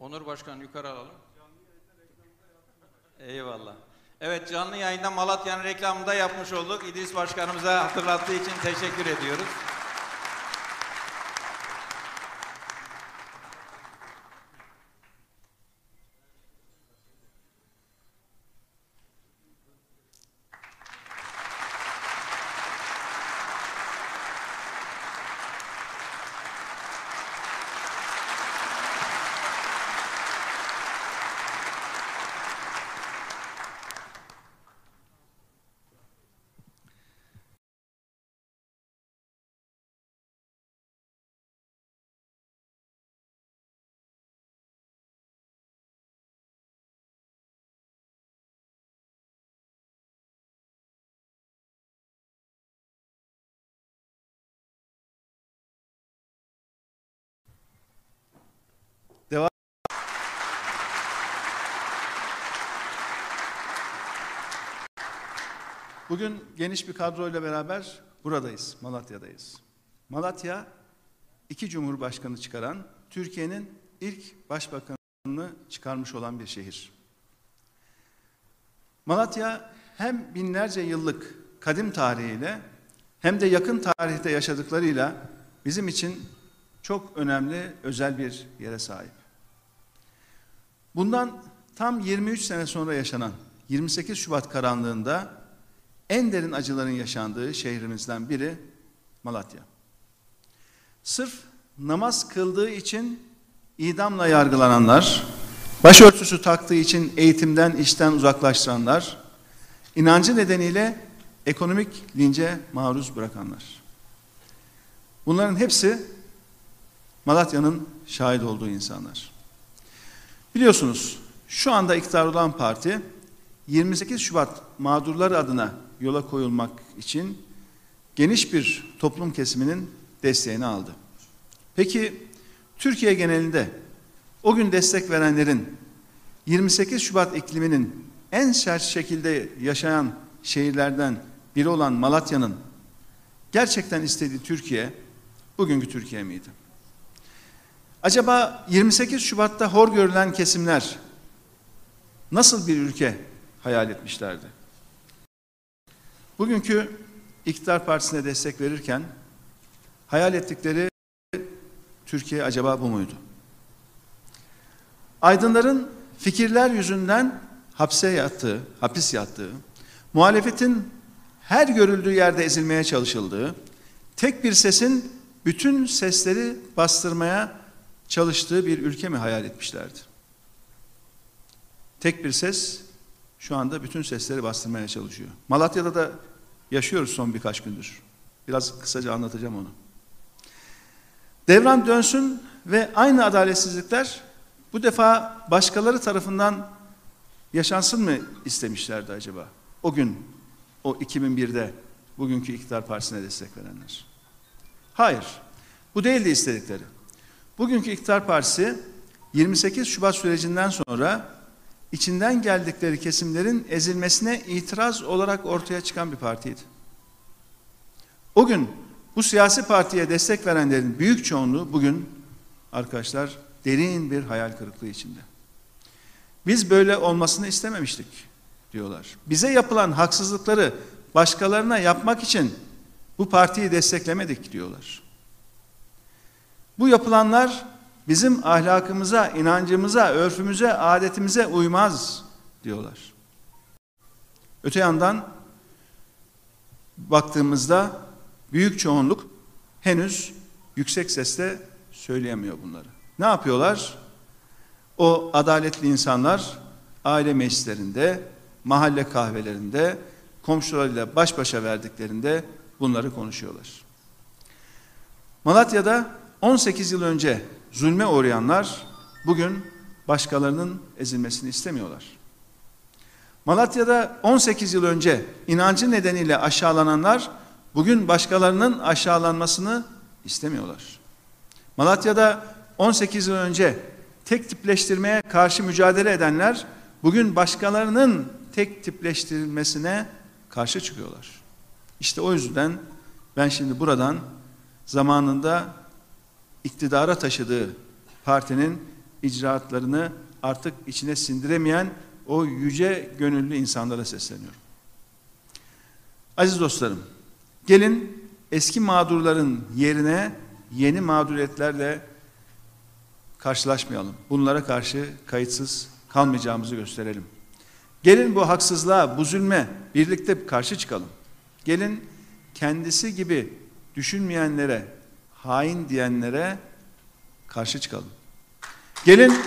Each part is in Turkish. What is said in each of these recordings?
Onur Başkan yukarı alalım. Eyvallah. Evet canlı yayında Malatya'nın reklamını da yapmış olduk. İdris Başkanımıza hatırlattığı için teşekkür ediyoruz. Bugün geniş bir kadroyla beraber buradayız, Malatya'dayız. Malatya, iki cumhurbaşkanı çıkaran, Türkiye'nin ilk başbakanını çıkarmış olan bir şehir. Malatya hem binlerce yıllık kadim tarihiyle hem de yakın tarihte yaşadıklarıyla bizim için çok önemli, özel bir yere sahip. Bundan tam 23 sene sonra yaşanan 28 Şubat karanlığında en derin acıların yaşandığı şehrimizden biri Malatya. Sırf namaz kıldığı için idamla yargılananlar, başörtüsü taktığı için eğitimden, işten uzaklaştıranlar, inancı nedeniyle ekonomik lince maruz bırakanlar. Bunların hepsi Malatya'nın şahit olduğu insanlar. Biliyorsunuz şu anda iktidar olan parti 28 Şubat mağdurları adına yola koyulmak için geniş bir toplum kesiminin desteğini aldı. Peki Türkiye genelinde o gün destek verenlerin 28 Şubat ikliminin en sert şekilde yaşayan şehirlerden biri olan Malatya'nın gerçekten istediği Türkiye bugünkü Türkiye miydi? Acaba 28 Şubat'ta hor görülen kesimler nasıl bir ülke hayal etmişlerdi? Bugünkü iktidar partisine destek verirken hayal ettikleri Türkiye acaba bu muydu? Aydınların fikirler yüzünden hapse yattığı, hapis yattığı, muhalefetin her görüldüğü yerde ezilmeye çalışıldığı, tek bir sesin bütün sesleri bastırmaya çalıştığı bir ülke mi hayal etmişlerdi? Tek bir ses şu anda bütün sesleri bastırmaya çalışıyor. Malatya'da da yaşıyoruz son birkaç gündür. Biraz kısaca anlatacağım onu. Devran dönsün ve aynı adaletsizlikler bu defa başkaları tarafından yaşansın mı istemişlerdi acaba? O gün, o 2001'de bugünkü iktidar partisine destek verenler. Hayır, bu değildi istedikleri. Bugünkü iktidar partisi 28 Şubat sürecinden sonra içinden geldikleri kesimlerin ezilmesine itiraz olarak ortaya çıkan bir partiydi. O gün bu siyasi partiye destek verenlerin büyük çoğunluğu bugün arkadaşlar derin bir hayal kırıklığı içinde. Biz böyle olmasını istememiştik diyorlar. Bize yapılan haksızlıkları başkalarına yapmak için bu partiyi desteklemedik diyorlar. Bu yapılanlar bizim ahlakımıza, inancımıza, örfümüze, adetimize uymaz diyorlar. Öte yandan baktığımızda büyük çoğunluk henüz yüksek sesle söyleyemiyor bunları. Ne yapıyorlar? O adaletli insanlar aile meclislerinde, mahalle kahvelerinde, komşularıyla baş başa verdiklerinde bunları konuşuyorlar. Malatya'da 18 yıl önce zulme uğrayanlar bugün başkalarının ezilmesini istemiyorlar. Malatya'da 18 yıl önce inancı nedeniyle aşağılananlar bugün başkalarının aşağılanmasını istemiyorlar. Malatya'da 18 yıl önce tek tipleştirmeye karşı mücadele edenler bugün başkalarının tek tipleştirilmesine karşı çıkıyorlar. İşte o yüzden ben şimdi buradan zamanında iktidara taşıdığı partinin icraatlarını artık içine sindiremeyen o yüce gönüllü insanlara sesleniyorum. Aziz dostlarım, gelin eski mağdurların yerine yeni mağduriyetlerle karşılaşmayalım. Bunlara karşı kayıtsız kalmayacağımızı gösterelim. Gelin bu haksızlığa, bu zulme birlikte karşı çıkalım. Gelin kendisi gibi düşünmeyenlere, hain diyenlere karşı çıkalım. Gelin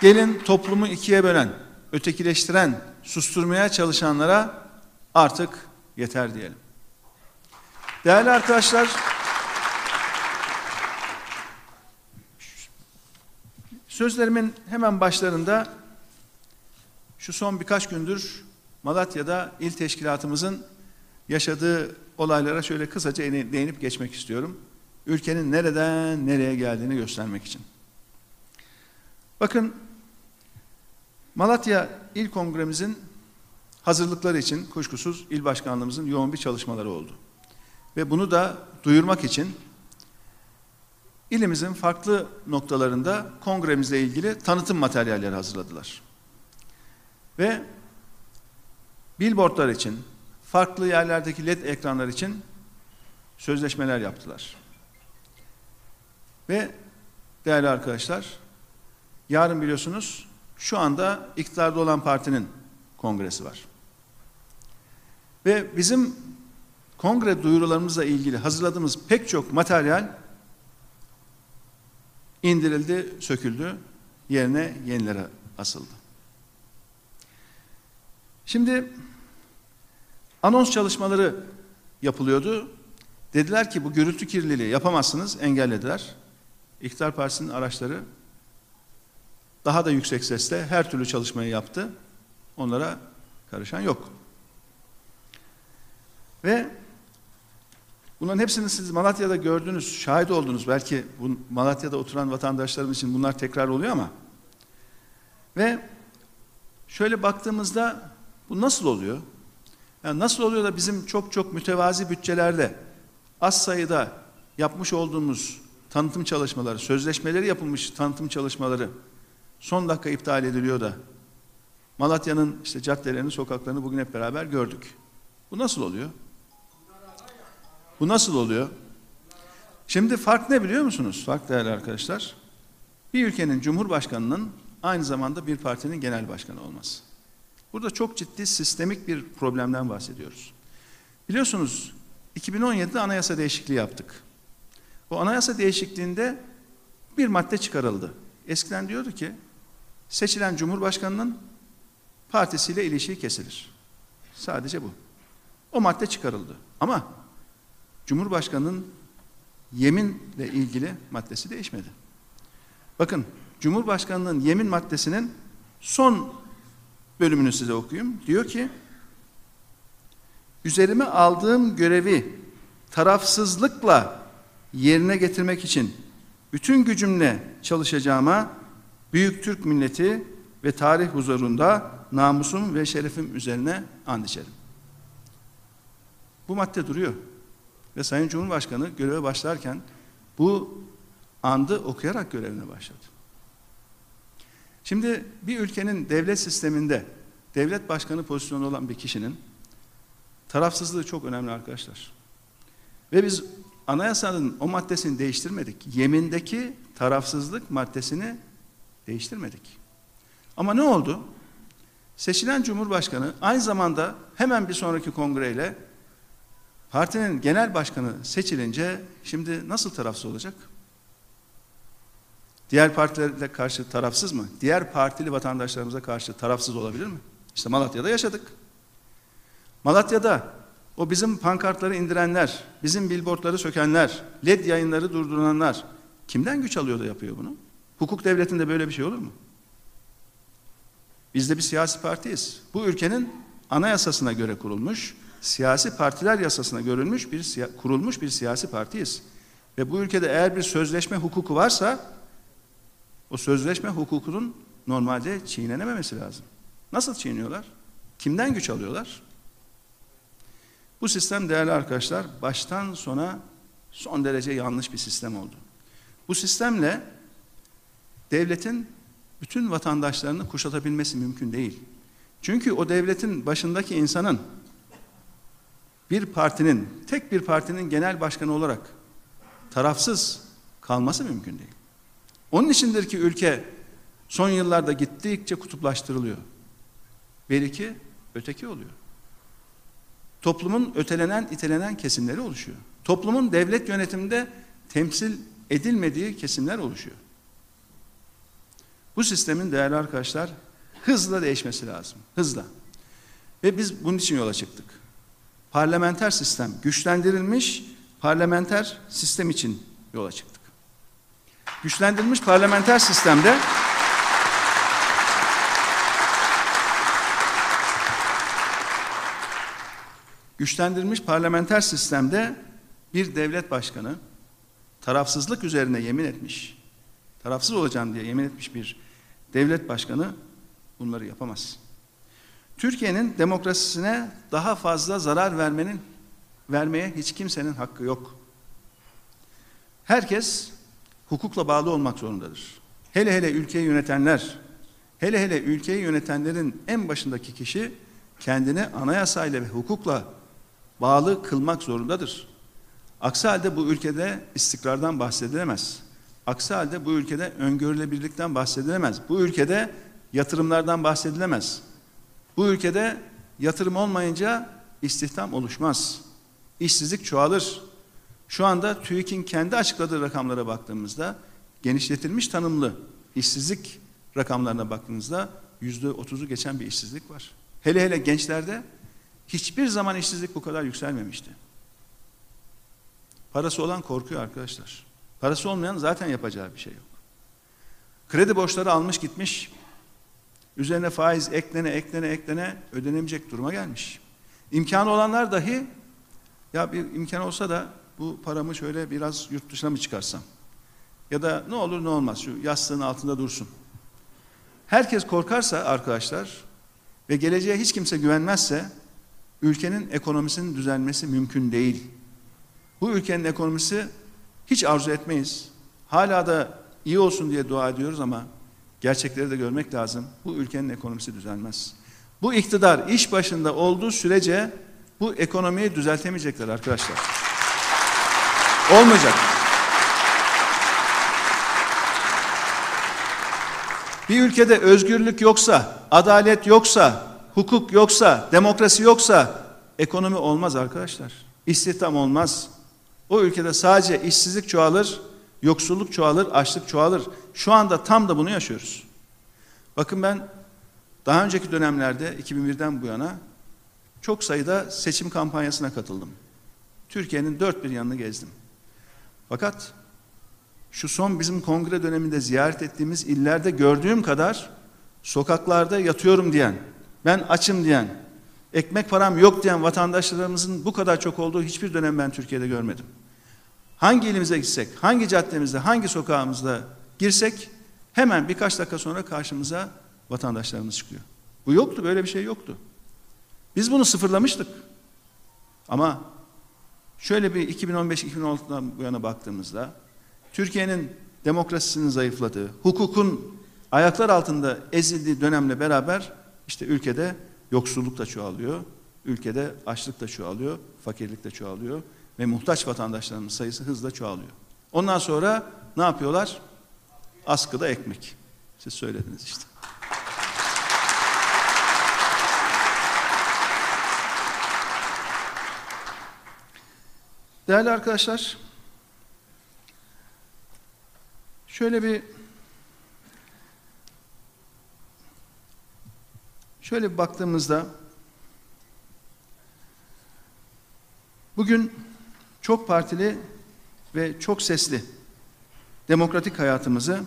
Gelin toplumu ikiye bölen, ötekileştiren, susturmaya çalışanlara artık yeter diyelim. Değerli arkadaşlar, sözlerimin hemen başlarında şu son birkaç gündür Malatya'da il teşkilatımızın yaşadığı olaylara şöyle kısaca değinip geçmek istiyorum. Ülkenin nereden nereye geldiğini göstermek için. Bakın Malatya İl Kongremizin hazırlıkları için kuşkusuz il başkanlığımızın yoğun bir çalışmaları oldu. Ve bunu da duyurmak için ilimizin farklı noktalarında kongremizle ilgili tanıtım materyalleri hazırladılar. Ve billboardlar için, farklı yerlerdeki led ekranlar için sözleşmeler yaptılar. Ve değerli arkadaşlar, yarın biliyorsunuz şu anda iktidarda olan partinin kongresi var. Ve bizim kongre duyurularımızla ilgili hazırladığımız pek çok materyal indirildi, söküldü, yerine yenileri asıldı. Şimdi anons çalışmaları yapılıyordu. Dediler ki bu gürültü kirliliği yapamazsınız, engellediler. İktidar Partisi'nin araçları daha da yüksek sesle her türlü çalışmayı yaptı. Onlara karışan yok. Ve bunların hepsini siz Malatya'da gördünüz, şahit oldunuz. Belki bu Malatya'da oturan vatandaşlarım için bunlar tekrar oluyor ama. Ve şöyle baktığımızda bu nasıl oluyor? Yani nasıl oluyor da bizim çok çok mütevazi bütçelerde az sayıda yapmış olduğumuz tanıtım çalışmaları, sözleşmeleri yapılmış tanıtım çalışmaları son dakika iptal ediliyor da Malatya'nın işte caddelerini, sokaklarını bugün hep beraber gördük. Bu nasıl oluyor? Bu nasıl oluyor? Şimdi fark ne biliyor musunuz? Fark değerli arkadaşlar. Bir ülkenin cumhurbaşkanının aynı zamanda bir partinin genel başkanı olması. Burada çok ciddi sistemik bir problemden bahsediyoruz. Biliyorsunuz 2017'de anayasa değişikliği yaptık. Bu anayasa değişikliğinde bir madde çıkarıldı. Eskiden diyordu ki seçilen cumhurbaşkanının partisiyle ilişiği kesilir. Sadece bu. O madde çıkarıldı. Ama Cumhurbaşkanının yeminle ilgili maddesi değişmedi. Bakın Cumhurbaşkanının yemin maddesinin son bölümünü size okuyayım. Diyor ki üzerime aldığım görevi tarafsızlıkla yerine getirmek için bütün gücümle çalışacağıma büyük Türk milleti ve tarih huzurunda namusum ve şerefim üzerine and içerim. Bu madde duruyor. Ve Sayın Cumhurbaşkanı göreve başlarken bu andı okuyarak görevine başladı. Şimdi bir ülkenin devlet sisteminde devlet başkanı pozisyonu olan bir kişinin tarafsızlığı çok önemli arkadaşlar. Ve biz anayasanın o maddesini değiştirmedik. Yemindeki tarafsızlık maddesini değiştirmedik. Ama ne oldu? Seçilen Cumhurbaşkanı aynı zamanda hemen bir sonraki kongreyle partinin genel başkanı seçilince şimdi nasıl tarafsız olacak? Diğer partilerle karşı tarafsız mı? Diğer partili vatandaşlarımıza karşı tarafsız olabilir mi? İşte Malatya'da yaşadık. Malatya'da o bizim pankartları indirenler, bizim billboardları sökenler, led yayınları durduranlar kimden güç alıyor da yapıyor bunu? Hukuk devletinde böyle bir şey olur mu? Biz de bir siyasi partiyiz. Bu ülkenin anayasasına göre kurulmuş, siyasi partiler yasasına görülmüş bir kurulmuş bir siyasi partiyiz. Ve bu ülkede eğer bir sözleşme hukuku varsa o sözleşme hukukunun normalde çiğnenememesi lazım. Nasıl çiğniyorlar? Kimden güç alıyorlar? Bu sistem değerli arkadaşlar baştan sona son derece yanlış bir sistem oldu. Bu sistemle devletin bütün vatandaşlarını kuşatabilmesi mümkün değil. Çünkü o devletin başındaki insanın bir partinin, tek bir partinin genel başkanı olarak tarafsız kalması mümkün değil. Onun içindir ki ülke son yıllarda gittikçe kutuplaştırılıyor. Bir iki, öteki oluyor. Toplumun ötelenen, itelenen kesimleri oluşuyor. Toplumun devlet yönetiminde temsil edilmediği kesimler oluşuyor. Bu sistemin değerli arkadaşlar hızla değişmesi lazım. Hızla. Ve biz bunun için yola çıktık. Parlamenter sistem güçlendirilmiş parlamenter sistem için yola çıktık. Güçlendirilmiş parlamenter sistemde güçlendirilmiş parlamenter sistemde bir devlet başkanı tarafsızlık üzerine yemin etmiş, tarafsız olacağım diye yemin etmiş bir devlet başkanı bunları yapamaz. Türkiye'nin demokrasisine daha fazla zarar vermenin vermeye hiç kimsenin hakkı yok. Herkes hukukla bağlı olmak zorundadır. Hele hele ülkeyi yönetenler, hele hele ülkeyi yönetenlerin en başındaki kişi kendini anayasayla ve hukukla bağlı kılmak zorundadır. Aksi halde bu ülkede istikrardan bahsedilemez. Aksi halde bu ülkede öngörülebilirlikten bahsedilemez. Bu ülkede yatırımlardan bahsedilemez. Bu ülkede yatırım olmayınca istihdam oluşmaz. İşsizlik çoğalır. Şu anda TÜİK'in kendi açıkladığı rakamlara baktığımızda genişletilmiş tanımlı işsizlik rakamlarına baktığımızda yüzde otuzu geçen bir işsizlik var. Hele hele gençlerde hiçbir zaman işsizlik bu kadar yükselmemişti. Parası olan korkuyor arkadaşlar. Parası olmayan zaten yapacağı bir şey yok. Kredi borçları almış gitmiş. Üzerine faiz eklene eklene eklene ödenemeyecek duruma gelmiş. İmkanı olanlar dahi ya bir imkan olsa da bu paramı şöyle biraz yurt dışına mı çıkarsam? Ya da ne olur ne olmaz şu yastığın altında dursun. Herkes korkarsa arkadaşlar ve geleceğe hiç kimse güvenmezse ülkenin ekonomisinin düzelmesi mümkün değil. Bu ülkenin ekonomisi hiç arzu etmeyiz. Hala da iyi olsun diye dua ediyoruz ama gerçekleri de görmek lazım. Bu ülkenin ekonomisi düzelmez. Bu iktidar iş başında olduğu sürece bu ekonomiyi düzeltemeyecekler arkadaşlar. Olmayacak. Bir ülkede özgürlük yoksa, adalet yoksa, hukuk yoksa, demokrasi yoksa ekonomi olmaz arkadaşlar. İstihdam olmaz. O ülkede sadece işsizlik çoğalır, yoksulluk çoğalır, açlık çoğalır. Şu anda tam da bunu yaşıyoruz. Bakın ben daha önceki dönemlerde 2001'den bu yana çok sayıda seçim kampanyasına katıldım. Türkiye'nin dört bir yanını gezdim. Fakat şu son bizim kongre döneminde ziyaret ettiğimiz illerde gördüğüm kadar sokaklarda yatıyorum diyen, ben açım diyen, ekmek param yok diyen vatandaşlarımızın bu kadar çok olduğu hiçbir dönem ben Türkiye'de görmedim. Hangi ilimize gitsek, hangi caddemizde, hangi sokağımızda girsek hemen birkaç dakika sonra karşımıza vatandaşlarımız çıkıyor. Bu yoktu, böyle bir şey yoktu. Biz bunu sıfırlamıştık. Ama şöyle bir 2015-2016'dan bu yana baktığımızda Türkiye'nin demokrasisinin zayıfladığı, hukukun ayaklar altında ezildiği dönemle beraber işte ülkede yoksulluk da çoğalıyor, ülkede açlık da çoğalıyor, fakirlik de çoğalıyor ve muhtaç vatandaşlarımız sayısı hızla çoğalıyor. Ondan sonra ne yapıyorlar? Askıda ekmek. Siz söylediniz işte. Değerli arkadaşlar, şöyle bir şöyle bir baktığımızda bugün çok partili ve çok sesli demokratik hayatımızı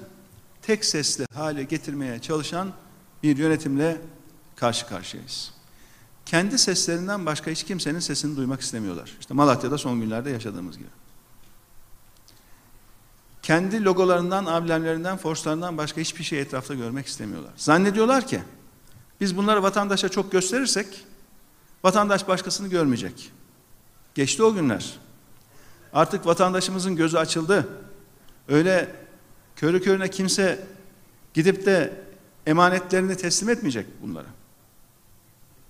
tek sesli hale getirmeye çalışan bir yönetimle karşı karşıyayız. Kendi seslerinden başka hiç kimsenin sesini duymak istemiyorlar. İşte Malatya'da son günlerde yaşadığımız gibi. Kendi logolarından, amblemlerinden, forslarından başka hiçbir şey etrafta görmek istemiyorlar. Zannediyorlar ki biz bunları vatandaşa çok gösterirsek vatandaş başkasını görmeyecek. Geçti o günler. Artık vatandaşımızın gözü açıldı. Öyle körü körüne kimse gidip de emanetlerini teslim etmeyecek bunlara.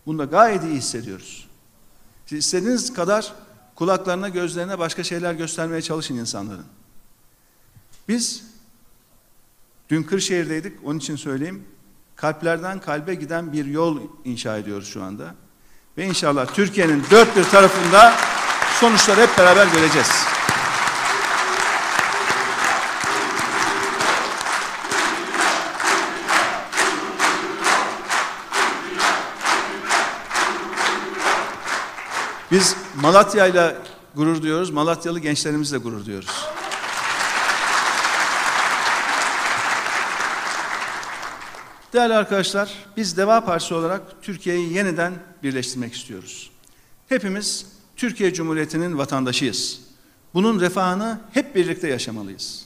Bunu da gayet iyi hissediyoruz. Siz istediğiniz kadar kulaklarına, gözlerine başka şeyler göstermeye çalışın insanların. Biz dün Kırşehir'deydik, onun için söyleyeyim. Kalplerden kalbe giden bir yol inşa ediyoruz şu anda. Ve inşallah Türkiye'nin dört bir tarafında sonuçları hep beraber göreceğiz. Biz Malatya ile gurur duyuyoruz, Malatyalı gençlerimizle gurur duyuyoruz. Değerli arkadaşlar, biz Deva Partisi olarak Türkiye'yi yeniden birleştirmek istiyoruz. Hepimiz Türkiye Cumhuriyeti'nin vatandaşıyız. Bunun refahını hep birlikte yaşamalıyız.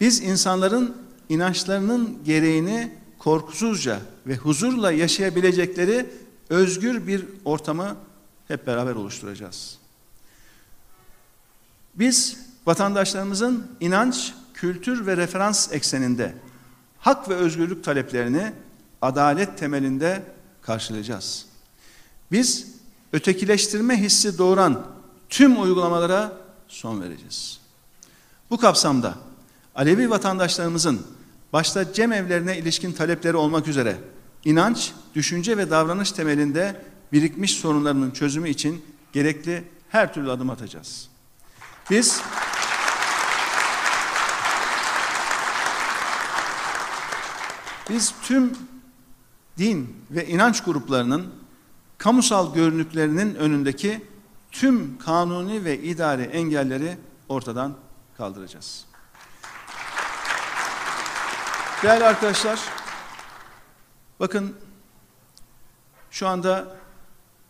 Biz insanların inançlarının gereğini korkusuzca ve huzurla yaşayabilecekleri özgür bir ortamı hep beraber oluşturacağız. Biz vatandaşlarımızın inanç, kültür ve referans ekseninde hak ve özgürlük taleplerini adalet temelinde karşılayacağız. Biz ötekileştirme hissi doğuran tüm uygulamalara son vereceğiz. Bu kapsamda Alevi vatandaşlarımızın başta cemevlerine ilişkin talepleri olmak üzere inanç, düşünce ve davranış temelinde birikmiş sorunlarının çözümü için gerekli her türlü adım atacağız. Biz Biz tüm din ve inanç gruplarının kamusal görünüklerinin önündeki tüm kanuni ve idari engelleri ortadan kaldıracağız. Değerli arkadaşlar, bakın şu anda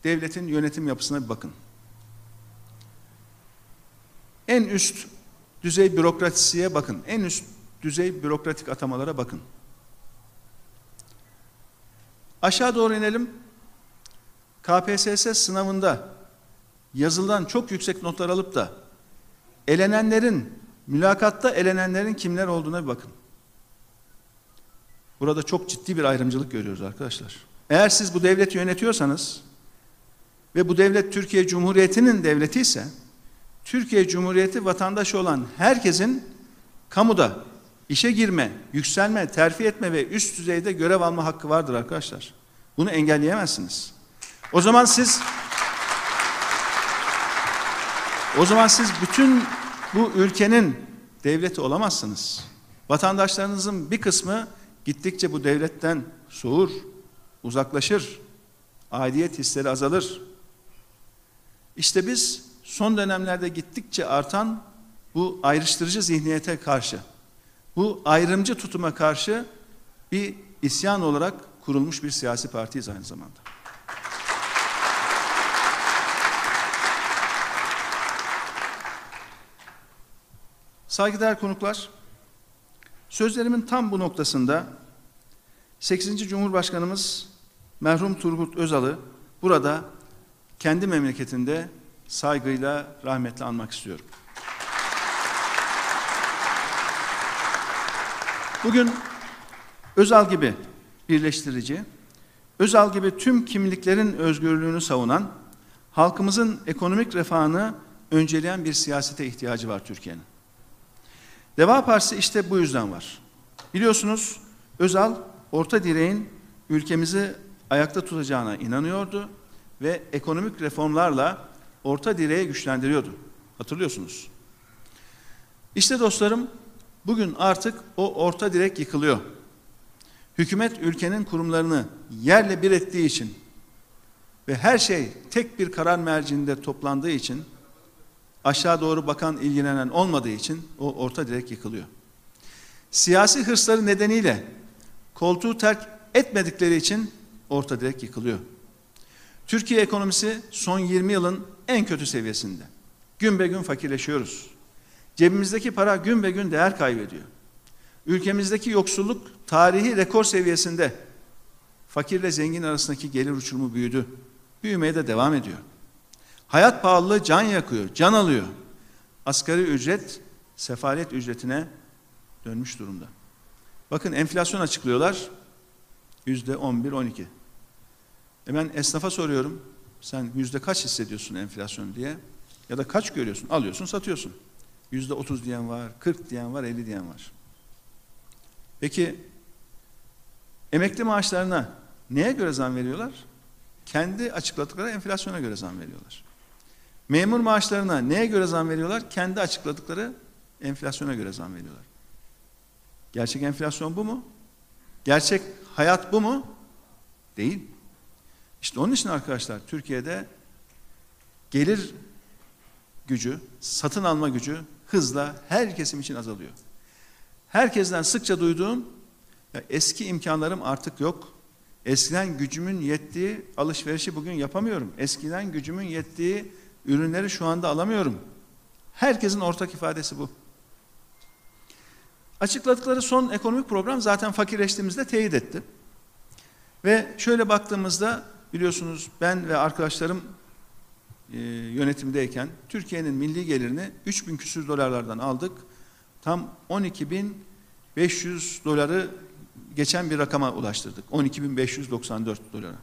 devletin yönetim yapısına bir bakın. En üst düzey bürokrasiye bakın. En üst düzey bürokratik atamalara bakın. Aşağı doğru inelim. KPSS sınavında yazılıdan çok yüksek notlar alıp da elenenlerin, mülakatta elenenlerin kimler olduğuna bir bakın. Burada çok ciddi bir ayrımcılık görüyoruz arkadaşlar. Eğer siz bu devleti yönetiyorsanız ve bu devlet Türkiye Cumhuriyeti'nin devleti ise Türkiye Cumhuriyeti vatandaşı olan herkesin kamuda işe girme, yükselme, terfi etme ve üst düzeyde görev alma hakkı vardır arkadaşlar. Bunu engelleyemezsiniz. O zaman siz o zaman siz bütün bu ülkenin devleti olamazsınız. Vatandaşlarınızın bir kısmı gittikçe bu devletten soğur, uzaklaşır. Aidiyet hisleri azalır. İşte biz son dönemlerde gittikçe artan bu ayrıştırıcı zihniyete karşı, bu ayrımcı tutuma karşı bir isyan olarak kurulmuş bir siyasi partiyiz aynı zamanda. Saygıdeğer konuklar, sözlerimin tam bu noktasında 8. Cumhurbaşkanımız merhum Turgut Özal'ı burada kendi memleketinde saygıyla, rahmetle anmak istiyorum. Bugün Özal gibi birleştirici, Özal gibi tüm kimliklerin özgürlüğünü savunan, halkımızın ekonomik refahını önceleyen bir siyasete ihtiyacı var Türkiye'nin. Deva Partisi işte bu yüzden var. Biliyorsunuz Özal orta direğin ülkemizi ayakta tutacağına inanıyordu ve ekonomik reformlarla orta direği güçlendiriyordu. Hatırlıyorsunuz. İşte dostlarım bugün artık o orta direk yıkılıyor. Hükümet ülkenin kurumlarını yerle bir ettiği için ve her şey tek bir karar mercinde toplandığı için aşağı doğru bakan ilgilenen olmadığı için o orta direk yıkılıyor. Siyasi hırsları nedeniyle koltuğu terk etmedikleri için orta direk yıkılıyor. Türkiye ekonomisi son 20 yılın en kötü seviyesinde. Gün be gün fakirleşiyoruz. Cebimizdeki para gün be gün değer kaybediyor. Ülkemizdeki yoksulluk tarihi rekor seviyesinde. Fakirle zengin arasındaki gelir uçurumu büyüdü. Büyümeye de devam ediyor. Hayat pahalılığı can yakıyor, can alıyor. Asgari ücret sefalet ücretine dönmüş durumda. Bakın enflasyon açıklıyorlar. Yüzde 11, 12. E ben esnafa soruyorum. Sen yüzde kaç hissediyorsun enflasyon diye? Ya da kaç görüyorsun? Alıyorsun, satıyorsun. Yüzde 30 diyen var, 40 diyen var, 50 diyen var. Peki emekli maaşlarına neye göre zam veriyorlar? Kendi açıkladıkları enflasyona göre zam veriyorlar. Memur maaşlarına neye göre zam veriyorlar? Kendi açıkladıkları enflasyona göre zam veriyorlar. Gerçek enflasyon bu mu? Gerçek hayat bu mu? Değil. İşte onun için arkadaşlar Türkiye'de gelir gücü, satın alma gücü hızla her kesim için azalıyor. Herkesten sıkça duyduğum ya eski imkanlarım artık yok. Eskiden gücümün yettiği alışverişi bugün yapamıyorum. Eskiden gücümün yettiği ürünleri şu anda alamıyorum. Herkesin ortak ifadesi bu. Açıkladıkları son ekonomik program zaten fakirleştiğimizde teyit etti. Ve şöyle baktığımızda biliyorsunuz ben ve arkadaşlarım e, yönetimdeyken Türkiye'nin milli gelirini 3000 küsür dolarlardan aldık. Tam 12.500 doları geçen bir rakama ulaştırdık. 12.594 dolara.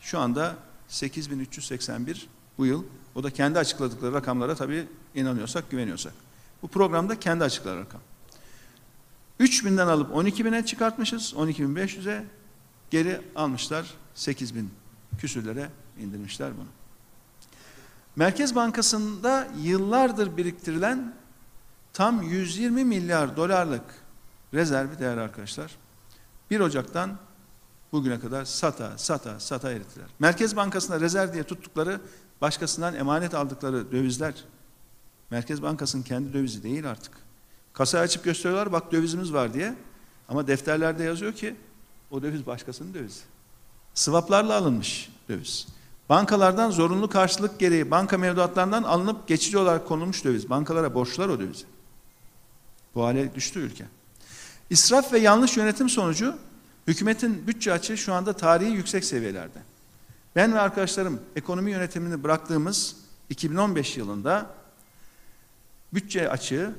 Şu anda 8.381 bu yıl. O da kendi açıkladıkları rakamlara tabii inanıyorsak, güveniyorsak. Bu programda kendi açıkladığı rakam. 3000'den alıp 12.000'e çıkartmışız. 12.500'e geri almışlar. 8.000 küsürlere indirmişler bunu. Merkez Bankası'nda yıllardır biriktirilen tam 120 milyar dolarlık rezervi değerli arkadaşlar. 1 Ocak'tan bugüne kadar sata sata sata erittiler. Merkez Bankası'nda rezerv diye tuttukları başkasından emanet aldıkları dövizler Merkez Bankası'nın kendi dövizi değil artık. Kasayı açıp gösteriyorlar bak dövizimiz var diye. Ama defterlerde yazıyor ki o döviz başkasının dövizi. Swaplarla alınmış döviz. Bankalardan zorunlu karşılık gereği banka mevduatlarından alınıp geçici olarak konulmuş döviz. Bankalara borçlar o dövizi. Bu hale düştü ülke. İsraf ve yanlış yönetim sonucu hükümetin bütçe açığı şu anda tarihi yüksek seviyelerde. Ben ve arkadaşlarım ekonomi yönetimini bıraktığımız 2015 yılında bütçe açığı,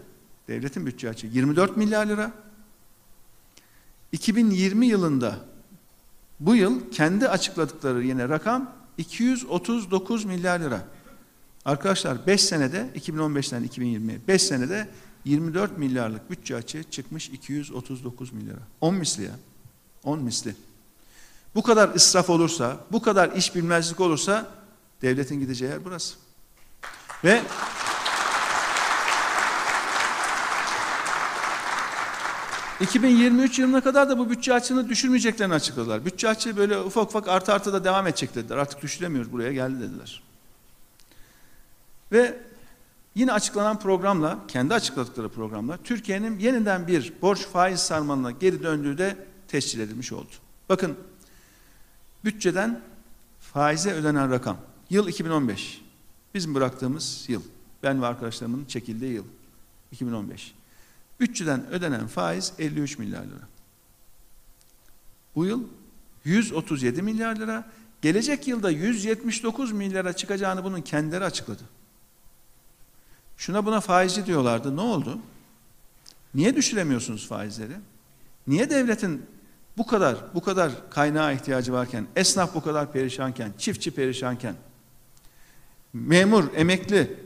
devletin bütçe açığı 24 milyar lira. 2020 yılında bu yıl kendi açıkladıkları yine rakam 239 milyar lira. Arkadaşlar 5 senede 2015'ten 2020'ye 5 senede 24 milyarlık bütçe açığı çıkmış 239 milyara. 10 misli ya. 10 misli. Bu kadar israf olursa, bu kadar iş bilmezlik olursa devletin gideceği yer burası. Ve ...2023 yılına kadar da bu bütçe açığını düşürmeyeceklerini açıkladılar. Bütçe açığı böyle ufak ufak artı artı da devam edecek dediler. Artık düşüremiyoruz buraya geldi dediler. Ve yine açıklanan programla, kendi açıkladıkları programla Türkiye'nin yeniden bir borç faiz sarmalına geri döndüğü de tescil edilmiş oldu. Bakın bütçeden faize ödenen rakam yıl 2015. Bizim bıraktığımız yıl. Ben ve arkadaşlarımın çekildiği yıl 2015. Bütçeden ödenen faiz 53 milyar lira. Bu yıl 137 milyar lira. Gelecek yılda 179 milyara çıkacağını bunun kendileri açıkladı. Şuna buna faizci diyorlardı. Ne oldu? Niye düşüremiyorsunuz faizleri? Niye devletin bu kadar bu kadar kaynağa ihtiyacı varken, esnaf bu kadar perişanken, çiftçi perişanken, memur, emekli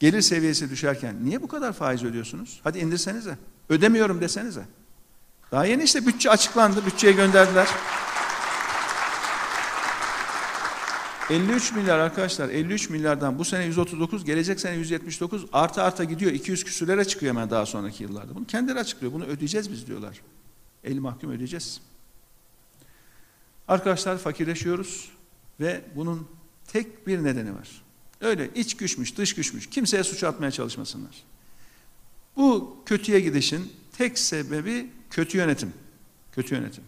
gelir seviyesi düşerken niye bu kadar faiz ödüyorsunuz? Hadi indirsenize. Ödemiyorum desenize. Daha yeni işte bütçe açıklandı, bütçeye gönderdiler. 53 milyar arkadaşlar 53 milyardan bu sene 139 gelecek sene 179 artı arta gidiyor 200 küsürlere çıkıyor hemen daha sonraki yıllarda. Bunu kendileri açıklıyor bunu ödeyeceğiz biz diyorlar. El mahkum ödeyeceğiz. Arkadaşlar fakirleşiyoruz ve bunun tek bir nedeni var. Öyle iç güçmüş dış güçmüş kimseye suç atmaya çalışmasınlar. Bu kötüye gidişin tek sebebi kötü yönetim. Kötü yönetim.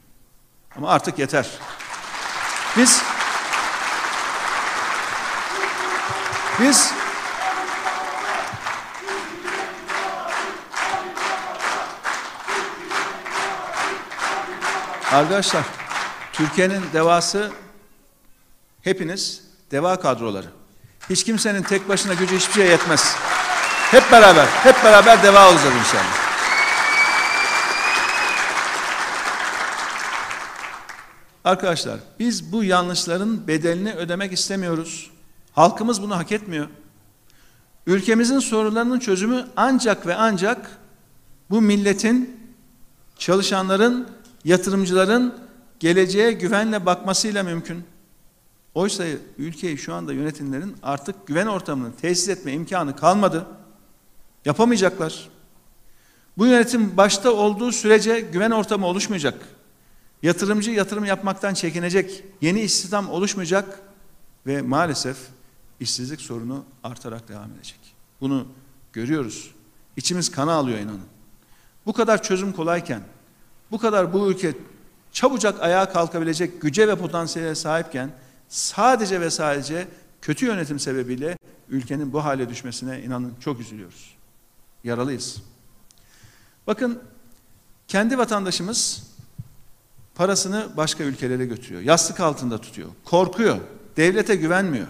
Ama artık yeter. Biz Biz Arkadaşlar Türkiye'nin devası hepiniz deva kadroları. Hiç kimsenin tek başına gücü hiçbir şeye yetmez. Hep beraber, hep beraber deva olacağız inşallah. Arkadaşlar biz bu yanlışların bedelini ödemek istemiyoruz. Halkımız bunu hak etmiyor. Ülkemizin sorunlarının çözümü ancak ve ancak bu milletin, çalışanların, yatırımcıların geleceğe güvenle bakmasıyla mümkün. Oysa ülkeyi şu anda yönetimlerin artık güven ortamını tesis etme imkanı kalmadı. Yapamayacaklar. Bu yönetim başta olduğu sürece güven ortamı oluşmayacak. Yatırımcı yatırım yapmaktan çekinecek. Yeni istihdam oluşmayacak ve maalesef işsizlik sorunu artarak devam edecek. Bunu görüyoruz. İçimiz kana alıyor inanın. Bu kadar çözüm kolayken, bu kadar bu ülke çabucak ayağa kalkabilecek güce ve potansiyele sahipken sadece ve sadece kötü yönetim sebebiyle ülkenin bu hale düşmesine inanın çok üzülüyoruz. Yaralıyız. Bakın kendi vatandaşımız parasını başka ülkelere götürüyor. Yastık altında tutuyor. Korkuyor. Devlete güvenmiyor.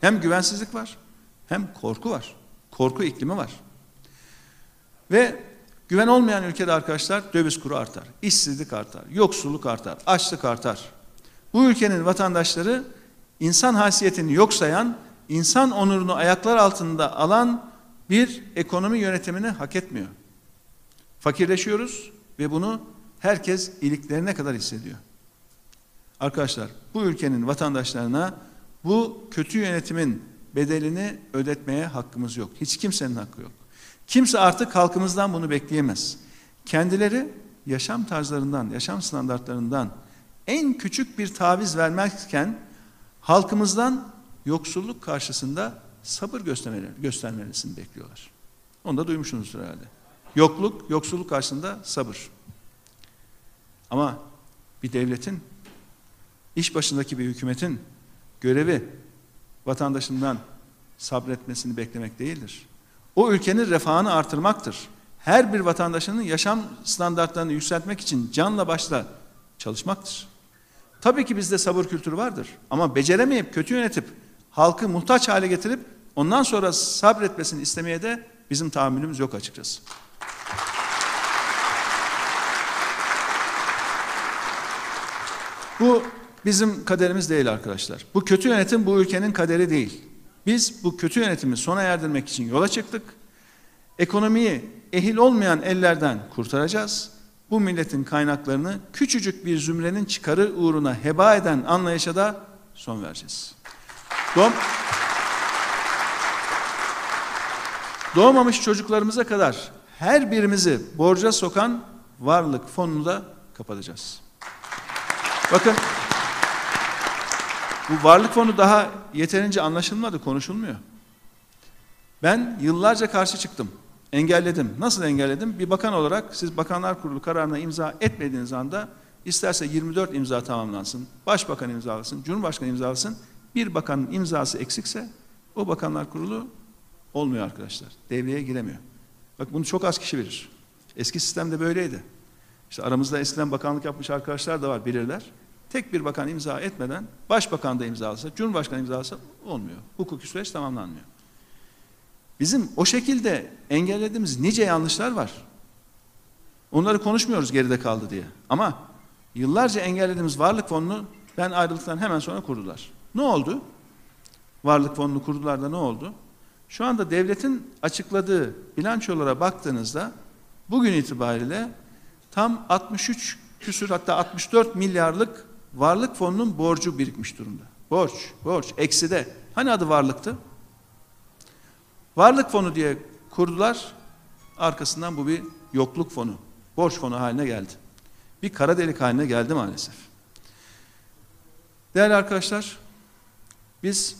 Hem güvensizlik var hem korku var. Korku iklimi var. Ve güven olmayan ülkede arkadaşlar döviz kuru artar. işsizlik artar. Yoksulluk artar. Açlık artar. Bu ülkenin vatandaşları insan haysiyetini yok sayan, insan onurunu ayaklar altında alan bir ekonomi yönetimini hak etmiyor. Fakirleşiyoruz ve bunu herkes iliklerine kadar hissediyor. Arkadaşlar bu ülkenin vatandaşlarına bu kötü yönetimin bedelini ödetmeye hakkımız yok. Hiç kimsenin hakkı yok. Kimse artık halkımızdan bunu bekleyemez. Kendileri yaşam tarzlarından, yaşam standartlarından en küçük bir taviz vermezken halkımızdan yoksulluk karşısında sabır göstermeleri, göstermelerini bekliyorlar. Onu da duymuşsunuzdur herhalde. Yokluk, yoksulluk karşısında sabır. Ama bir devletin, iş başındaki bir hükümetin görevi vatandaşından sabretmesini beklemek değildir. O ülkenin refahını artırmaktır. Her bir vatandaşının yaşam standartlarını yükseltmek için canla başla çalışmaktır. Tabii ki bizde sabır kültürü vardır ama beceremeyip kötü yönetip halkı muhtaç hale getirip ondan sonra sabretmesini istemeye de bizim tahammülümüz yok açıkçası. Bu bizim kaderimiz değil arkadaşlar. Bu kötü yönetim bu ülkenin kaderi değil. Biz bu kötü yönetimi sona erdirmek için yola çıktık. Ekonomiyi ehil olmayan ellerden kurtaracağız. Bu milletin kaynaklarını küçücük bir zümrenin çıkarı uğruna heba eden anlayışa da son vereceğiz. Doğum, doğmamış çocuklarımıza kadar her birimizi borca sokan varlık fonunu da kapatacağız. Bakın bu varlık fonu daha yeterince anlaşılmadı, konuşulmuyor. Ben yıllarca karşı çıktım. Engelledim. Nasıl engelledim? Bir bakan olarak siz Bakanlar Kurulu kararına imza etmediğiniz anda isterse 24 imza tamamlansın, başbakan imzalasın, cumhurbaşkanı imzalasın. Bir bakanın imzası eksikse o Bakanlar Kurulu olmuyor arkadaşlar. Devreye giremiyor. Bak bunu çok az kişi bilir. Eski sistemde böyleydi. İşte aramızda eskiden bakanlık yapmış arkadaşlar da var bilirler. Tek bir bakan imza etmeden başbakan da imzalasa, cumhurbaşkanı imzalasa olmuyor. Hukuki süreç tamamlanmıyor. Bizim o şekilde engellediğimiz nice yanlışlar var. Onları konuşmuyoruz geride kaldı diye. Ama yıllarca engellediğimiz varlık fonunu ben ayrıldıktan hemen sonra kurdular. Ne oldu? Varlık fonunu kurdular da ne oldu? Şu anda devletin açıkladığı bilançolara baktığınızda bugün itibariyle tam 63 küsür hatta 64 milyarlık varlık fonunun borcu birikmiş durumda. Borç, borç, ekside. Hani adı varlıktı? Varlık fonu diye kurdular. Arkasından bu bir yokluk fonu, borç fonu haline geldi. Bir kara delik haline geldi maalesef. Değerli arkadaşlar, biz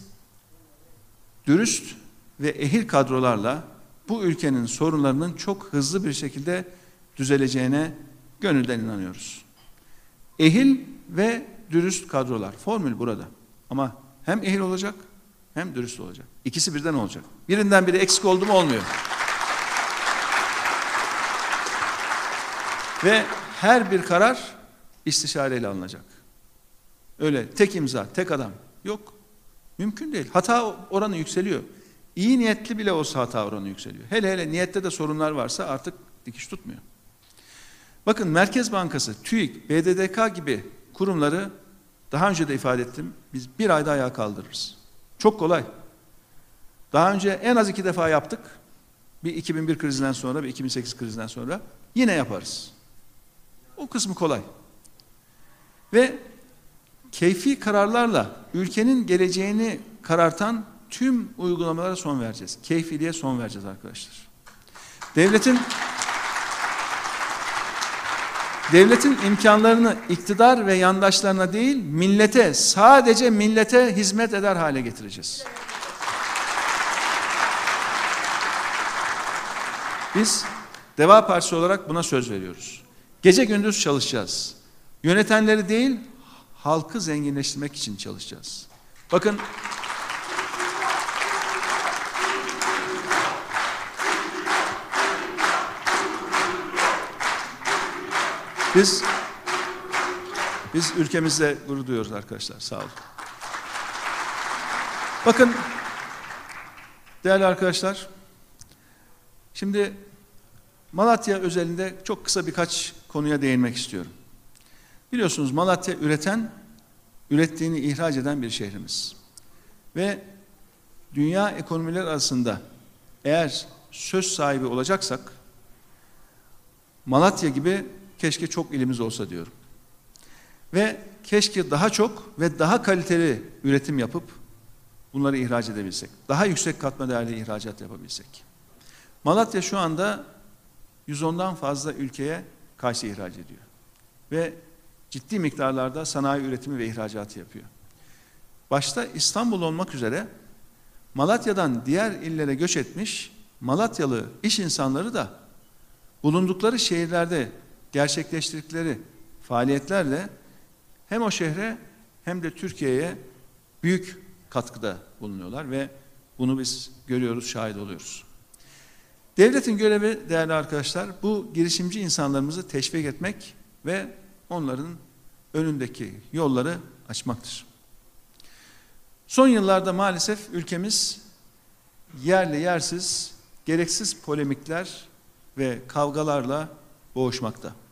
dürüst ve ehil kadrolarla bu ülkenin sorunlarının çok hızlı bir şekilde düzeleceğine gönülden inanıyoruz. Ehil ve dürüst kadrolar. Formül burada. Ama hem ehil olacak hem dürüst olacak. İkisi birden olacak. Birinden biri eksik oldu mu olmuyor. Ve her bir karar istişareyle alınacak. Öyle tek imza, tek adam yok. Mümkün değil. Hata oranı yükseliyor. İyi niyetli bile olsa hata oranı yükseliyor. Hele hele niyette de sorunlar varsa artık dikiş tutmuyor. Bakın Merkez Bankası, TÜİK, BDDK gibi kurumları daha önce de ifade ettim. Biz bir ayda ayağa kaldırırız. Çok kolay. Daha önce en az iki defa yaptık. Bir 2001 krizinden sonra, bir 2008 krizinden sonra. Yine yaparız. O kısmı kolay. Ve keyfi kararlarla ülkenin geleceğini karartan tüm uygulamalara son vereceğiz. Keyfiliğe son vereceğiz arkadaşlar. Devletin devletin imkanlarını iktidar ve yandaşlarına değil, millete, sadece millete hizmet eder hale getireceğiz. Biz Deva Partisi olarak buna söz veriyoruz. Gece gündüz çalışacağız. Yönetenleri değil, halkı zenginleştirmek için çalışacağız. Bakın biz biz ülkemizde gurur duyuyoruz arkadaşlar. Sağ olun. Bakın değerli arkadaşlar şimdi Malatya özelinde çok kısa birkaç konuya değinmek istiyorum. Biliyorsunuz Malatya üreten, ürettiğini ihraç eden bir şehrimiz. Ve dünya ekonomiler arasında eğer söz sahibi olacaksak Malatya gibi keşke çok ilimiz olsa diyorum. Ve keşke daha çok ve daha kaliteli üretim yapıp bunları ihraç edebilsek. Daha yüksek katma değerli ihracat yapabilsek. Malatya şu anda 110'dan fazla ülkeye karşı ihraç ediyor. Ve ciddi miktarlarda sanayi üretimi ve ihracatı yapıyor. Başta İstanbul olmak üzere Malatya'dan diğer illere göç etmiş Malatyalı iş insanları da bulundukları şehirlerde gerçekleştirdikleri faaliyetlerle hem o şehre hem de Türkiye'ye büyük katkıda bulunuyorlar ve bunu biz görüyoruz, şahit oluyoruz. Devletin görevi değerli arkadaşlar bu girişimci insanlarımızı teşvik etmek ve onların önündeki yolları açmaktır. Son yıllarda maalesef ülkemiz yerli yersiz gereksiz polemikler ve kavgalarla boğuşmakta.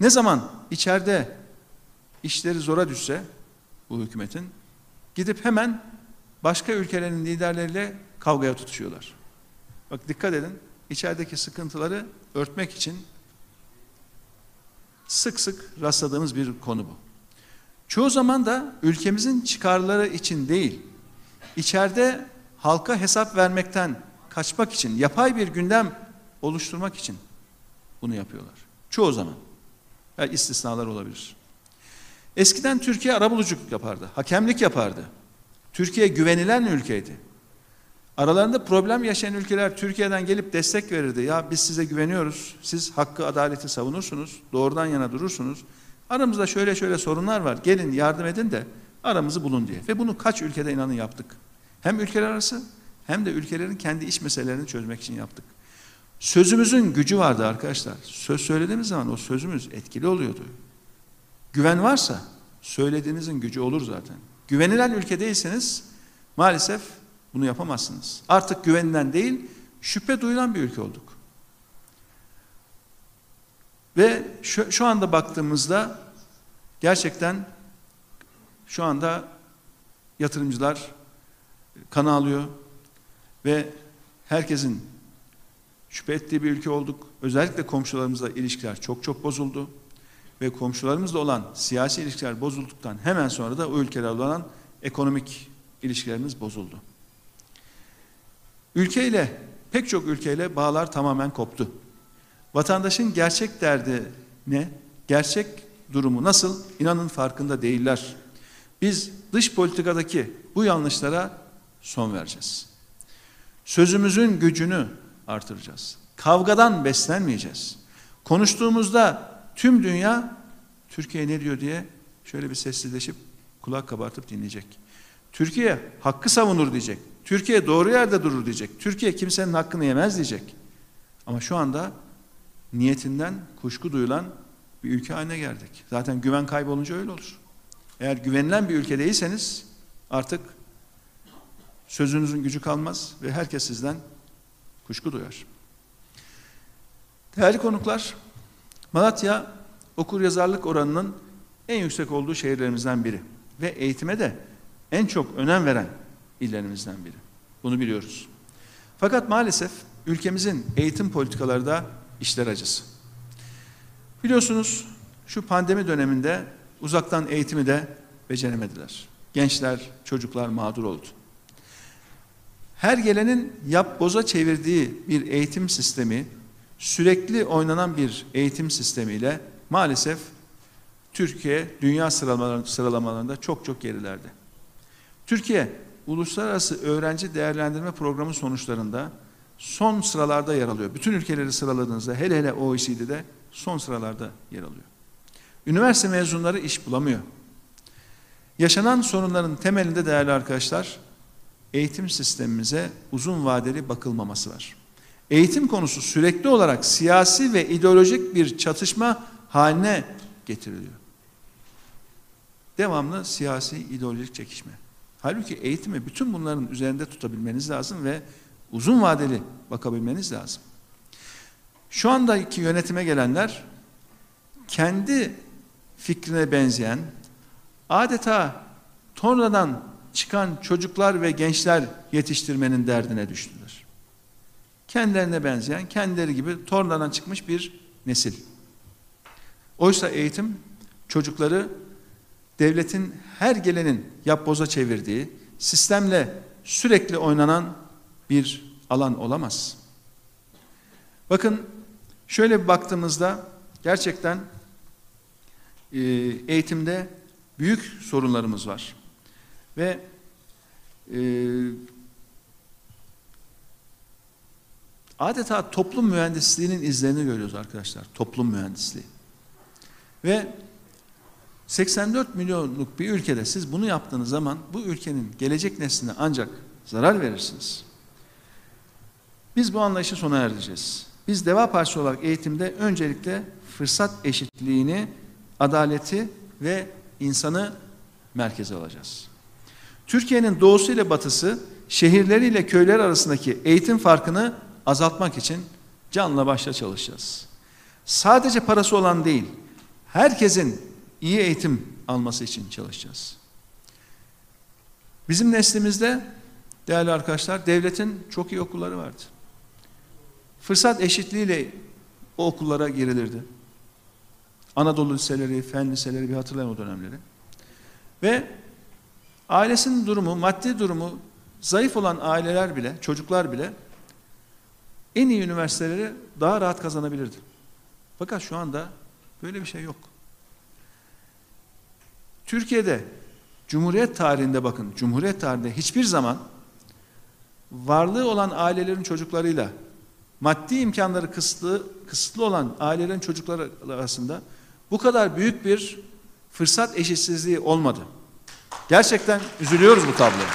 Ne zaman içeride işleri zora düşse bu hükümetin gidip hemen başka ülkelerin liderleriyle kavgaya tutuşuyorlar. Bak dikkat edin içerideki sıkıntıları örtmek için sık sık rastladığımız bir konu bu. Çoğu zaman da ülkemizin çıkarları için değil, içeride halka hesap vermekten kaçmak için, yapay bir gündem oluşturmak için bunu yapıyorlar. Çoğu zaman. Yani istisnalar olabilir. Eskiden Türkiye arabuluculuk yapardı, hakemlik yapardı. Türkiye güvenilen ülkeydi. Aralarında problem yaşayan ülkeler Türkiye'den gelip destek verirdi. Ya biz size güveniyoruz, siz hakkı, adaleti savunursunuz, doğrudan yana durursunuz. Aramızda şöyle şöyle sorunlar var, gelin yardım edin de aramızı bulun diye. Ve bunu kaç ülkede inanın yaptık. Hem ülkeler arası hem de ülkelerin kendi iç meselelerini çözmek için yaptık. Sözümüzün gücü vardı arkadaşlar. Söz söylediğimiz zaman o sözümüz etkili oluyordu. Güven varsa söylediğinizin gücü olur zaten. Güvenilen ülke değilseniz maalesef bunu yapamazsınız. Artık güvenilen değil, şüphe duyulan bir ülke olduk. Ve şu, şu anda baktığımızda gerçekten şu anda yatırımcılar kan alıyor ve herkesin şüphe ettiği bir ülke olduk. Özellikle komşularımızla ilişkiler çok çok bozuldu. Ve komşularımızla olan siyasi ilişkiler bozulduktan hemen sonra da o ülkelerle olan ekonomik ilişkilerimiz bozuldu. Ülkeyle, pek çok ülkeyle bağlar tamamen koptu. Vatandaşın gerçek derdi ne? Gerçek durumu nasıl? İnanın farkında değiller. Biz dış politikadaki bu yanlışlara son vereceğiz. Sözümüzün gücünü artıracağız. Kavgadan beslenmeyeceğiz. Konuştuğumuzda tüm dünya Türkiye ne diyor diye şöyle bir sessizleşip kulak kabartıp dinleyecek. Türkiye hakkı savunur diyecek. Türkiye doğru yerde durur diyecek. Türkiye kimsenin hakkını yemez diyecek. Ama şu anda niyetinden kuşku duyulan bir ülke haline geldik. Zaten güven kaybolunca öyle olur. Eğer güvenilen bir ülke değilseniz artık Sözünüzün gücü kalmaz ve herkes sizden kuşku duyar. Değerli konuklar, Malatya okur yazarlık oranının en yüksek olduğu şehirlerimizden biri ve eğitime de en çok önem veren illerimizden biri. Bunu biliyoruz. Fakat maalesef ülkemizin eğitim politikaları da işler acısı. Biliyorsunuz şu pandemi döneminde uzaktan eğitimi de beceremediler. Gençler, çocuklar mağdur oldu. Her gelenin yap boza çevirdiği bir eğitim sistemi, sürekli oynanan bir eğitim sistemiyle maalesef Türkiye dünya sıralamalarında çok çok gerilerde. Türkiye Uluslararası Öğrenci Değerlendirme Programı sonuçlarında son sıralarda yer alıyor. Bütün ülkeleri sıraladığınızda hele hele OECD'de son sıralarda yer alıyor. Üniversite mezunları iş bulamıyor. Yaşanan sorunların temelinde değerli arkadaşlar eğitim sistemimize uzun vadeli bakılmaması var. Eğitim konusu sürekli olarak siyasi ve ideolojik bir çatışma haline getiriliyor. Devamlı siyasi ideolojik çekişme. Halbuki eğitimi bütün bunların üzerinde tutabilmeniz lazım ve uzun vadeli bakabilmeniz lazım. Şu andaki yönetime gelenler kendi fikrine benzeyen adeta tornadan çıkan çocuklar ve gençler yetiştirmenin derdine düştüler. Kendilerine benzeyen, kendileri gibi tornadan çıkmış bir nesil. Oysa eğitim çocukları devletin her gelenin yapboza çevirdiği, sistemle sürekli oynanan bir alan olamaz. Bakın şöyle bir baktığımızda gerçekten eğitimde büyük sorunlarımız var. Ve e, adeta toplum mühendisliğinin izlerini görüyoruz arkadaşlar. Toplum mühendisliği. Ve 84 milyonluk bir ülkede siz bunu yaptığınız zaman bu ülkenin gelecek nesline ancak zarar verirsiniz. Biz bu anlayışı sona erdireceğiz. Biz Deva Partisi olarak eğitimde öncelikle fırsat eşitliğini, adaleti ve insanı merkeze alacağız. Türkiye'nin doğusu ile batısı, şehirleriyle köyler arasındaki eğitim farkını azaltmak için canla başla çalışacağız. Sadece parası olan değil, herkesin iyi eğitim alması için çalışacağız. Bizim neslimizde değerli arkadaşlar devletin çok iyi okulları vardı. Fırsat eşitliğiyle o okullara girilirdi. Anadolu liseleri, fen liseleri bir hatırlayın o dönemleri. Ve ailesinin durumu, maddi durumu zayıf olan aileler bile, çocuklar bile en iyi üniversiteleri daha rahat kazanabilirdi. Fakat şu anda böyle bir şey yok. Türkiye'de Cumhuriyet tarihinde bakın, Cumhuriyet tarihinde hiçbir zaman varlığı olan ailelerin çocuklarıyla maddi imkanları kısıtlı, kısıtlı olan ailelerin çocukları arasında bu kadar büyük bir fırsat eşitsizliği olmadı. Gerçekten üzülüyoruz bu tabloya.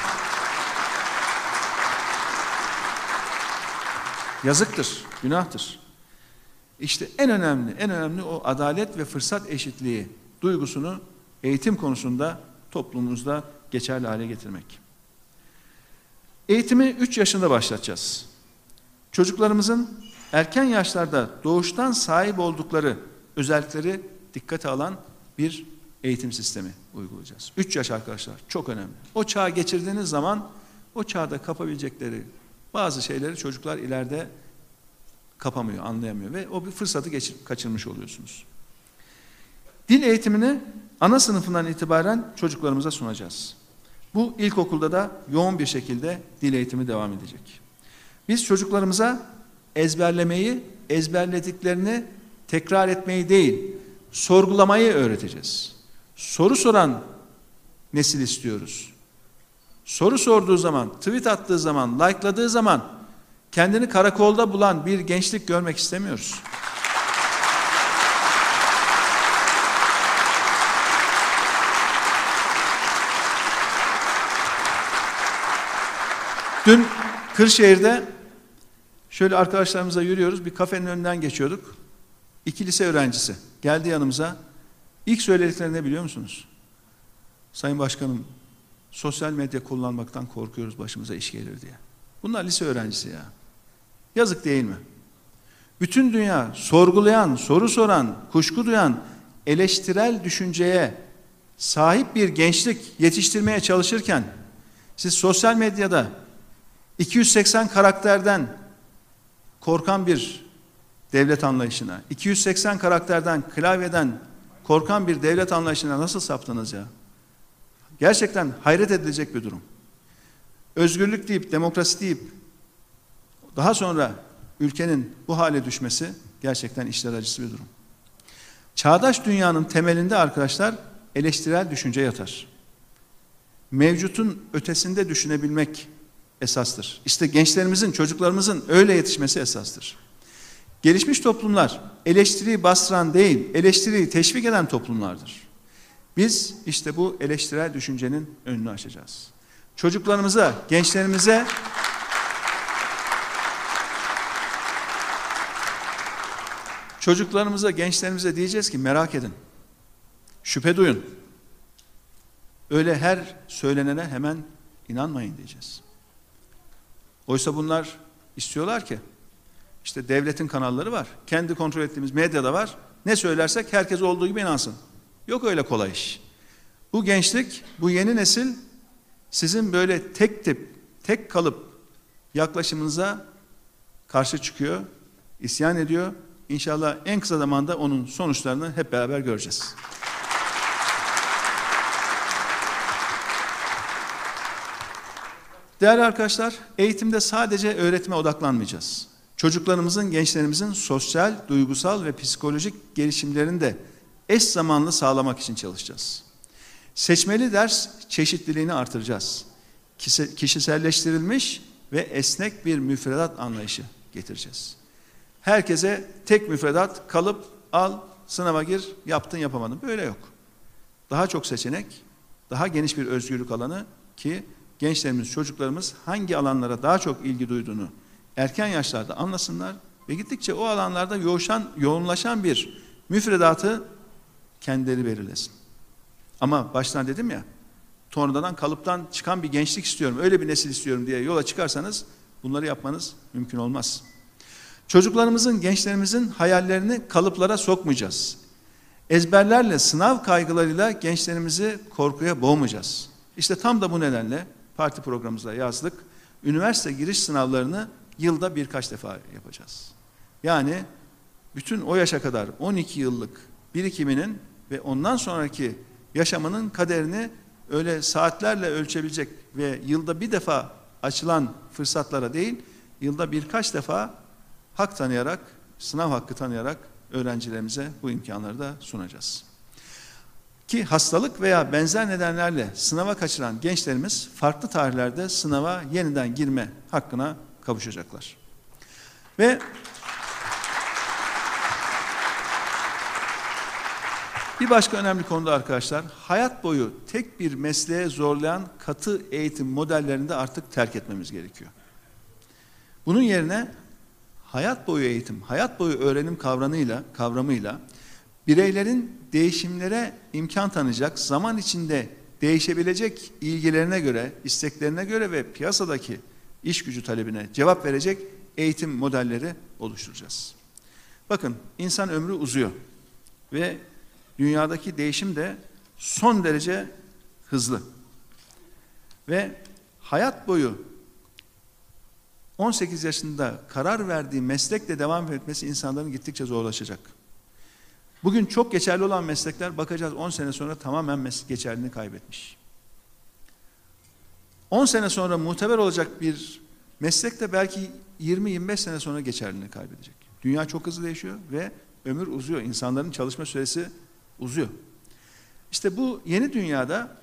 Yazıktır, günahtır. İşte en önemli, en önemli o adalet ve fırsat eşitliği duygusunu eğitim konusunda toplumumuzda geçerli hale getirmek. Eğitimi 3 yaşında başlatacağız. Çocuklarımızın erken yaşlarda doğuştan sahip oldukları özellikleri dikkate alan bir eğitim sistemi uygulayacağız. 3 yaş arkadaşlar çok önemli. O çağı geçirdiğiniz zaman o çağda kapabilecekleri bazı şeyleri çocuklar ileride kapamıyor, anlayamıyor ve o bir fırsatı geçir, kaçırmış oluyorsunuz. Dil eğitimini ana sınıfından itibaren çocuklarımıza sunacağız. Bu ilkokulda da yoğun bir şekilde dil eğitimi devam edecek. Biz çocuklarımıza ezberlemeyi, ezberlediklerini tekrar etmeyi değil, sorgulamayı öğreteceğiz. Soru soran nesil istiyoruz. Soru sorduğu zaman, tweet attığı zaman, likeladığı zaman kendini karakolda bulan bir gençlik görmek istemiyoruz. Dün Kırşehir'de şöyle arkadaşlarımıza yürüyoruz. Bir kafenin önünden geçiyorduk. İki lise öğrencisi geldi yanımıza. İlk söyledikleri ne biliyor musunuz? Sayın Başkanım sosyal medya kullanmaktan korkuyoruz başımıza iş gelir diye. Bunlar lise öğrencisi ya. Yazık değil mi? Bütün dünya sorgulayan, soru soran, kuşku duyan, eleştirel düşünceye sahip bir gençlik yetiştirmeye çalışırken siz sosyal medyada 280 karakterden korkan bir devlet anlayışına, 280 karakterden, klavyeden korkan bir devlet anlayışına nasıl saptınız ya? Gerçekten hayret edilecek bir durum. Özgürlük deyip, demokrasi deyip daha sonra ülkenin bu hale düşmesi gerçekten işler acısı bir durum. Çağdaş dünyanın temelinde arkadaşlar eleştirel düşünce yatar. Mevcutun ötesinde düşünebilmek esastır. İşte gençlerimizin, çocuklarımızın öyle yetişmesi esastır. Gelişmiş toplumlar eleştiriyi bastıran değil, eleştiriyi teşvik eden toplumlardır. Biz işte bu eleştirel düşüncenin önünü açacağız. Çocuklarımıza, gençlerimize çocuklarımıza, gençlerimize diyeceğiz ki merak edin. Şüphe duyun. Öyle her söylenene hemen inanmayın diyeceğiz. Oysa bunlar istiyorlar ki işte devletin kanalları var. Kendi kontrol ettiğimiz medyada var. Ne söylersek herkes olduğu gibi inansın. Yok öyle kolay iş. Bu gençlik, bu yeni nesil sizin böyle tek tip, tek kalıp yaklaşımınıza karşı çıkıyor, isyan ediyor. İnşallah en kısa zamanda onun sonuçlarını hep beraber göreceğiz. Değerli arkadaşlar, eğitimde sadece öğretime odaklanmayacağız. Çocuklarımızın, gençlerimizin sosyal, duygusal ve psikolojik gelişimlerini de eş zamanlı sağlamak için çalışacağız. Seçmeli ders çeşitliliğini artıracağız. Kişi- Kişiselleştirilmiş ve esnek bir müfredat anlayışı getireceğiz. Herkese tek müfredat kalıp al, sınava gir, yaptın yapamadın. Böyle yok. Daha çok seçenek, daha geniş bir özgürlük alanı ki gençlerimiz, çocuklarımız hangi alanlara daha çok ilgi duyduğunu erken yaşlarda anlasınlar ve gittikçe o alanlarda yoğuşan, yoğunlaşan bir müfredatı kendileri belirlesin. Ama baştan dedim ya, tornadan kalıptan çıkan bir gençlik istiyorum, öyle bir nesil istiyorum diye yola çıkarsanız bunları yapmanız mümkün olmaz. Çocuklarımızın, gençlerimizin hayallerini kalıplara sokmayacağız. Ezberlerle, sınav kaygılarıyla gençlerimizi korkuya boğmayacağız. İşte tam da bu nedenle parti programımızda yazdık. Üniversite giriş sınavlarını yılda birkaç defa yapacağız. Yani bütün o yaşa kadar 12 yıllık birikiminin ve ondan sonraki yaşamının kaderini öyle saatlerle ölçebilecek ve yılda bir defa açılan fırsatlara değil, yılda birkaç defa hak tanıyarak, sınav hakkı tanıyarak öğrencilerimize bu imkanları da sunacağız. Ki hastalık veya benzer nedenlerle sınava kaçıran gençlerimiz farklı tarihlerde sınava yeniden girme hakkına kavuşacaklar. Ve bir başka önemli konuda arkadaşlar, hayat boyu tek bir mesleğe zorlayan katı eğitim modellerini de artık terk etmemiz gerekiyor. Bunun yerine hayat boyu eğitim, hayat boyu öğrenim kavramıyla, kavramıyla bireylerin değişimlere imkan tanıyacak, zaman içinde değişebilecek ilgilerine göre, isteklerine göre ve piyasadaki iş gücü talebine cevap verecek eğitim modelleri oluşturacağız. Bakın insan ömrü uzuyor ve dünyadaki değişim de son derece hızlı. Ve hayat boyu 18 yaşında karar verdiği meslekle devam etmesi insanların gittikçe zorlaşacak. Bugün çok geçerli olan meslekler bakacağız 10 sene sonra tamamen meslek geçerliliğini kaybetmiş. 10 sene sonra muteber olacak bir meslek de belki 20-25 sene sonra geçerliliğini kaybedecek. Dünya çok hızlı değişiyor ve ömür uzuyor. İnsanların çalışma süresi uzuyor. İşte bu yeni dünyada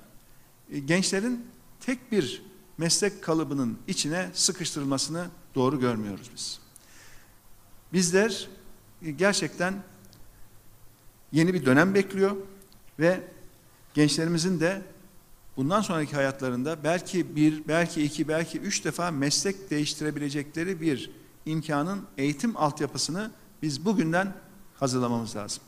e, gençlerin tek bir meslek kalıbının içine sıkıştırılmasını doğru görmüyoruz biz. Bizler e, gerçekten yeni bir dönem bekliyor ve gençlerimizin de bundan sonraki hayatlarında belki bir, belki iki, belki üç defa meslek değiştirebilecekleri bir imkanın eğitim altyapısını biz bugünden hazırlamamız lazım.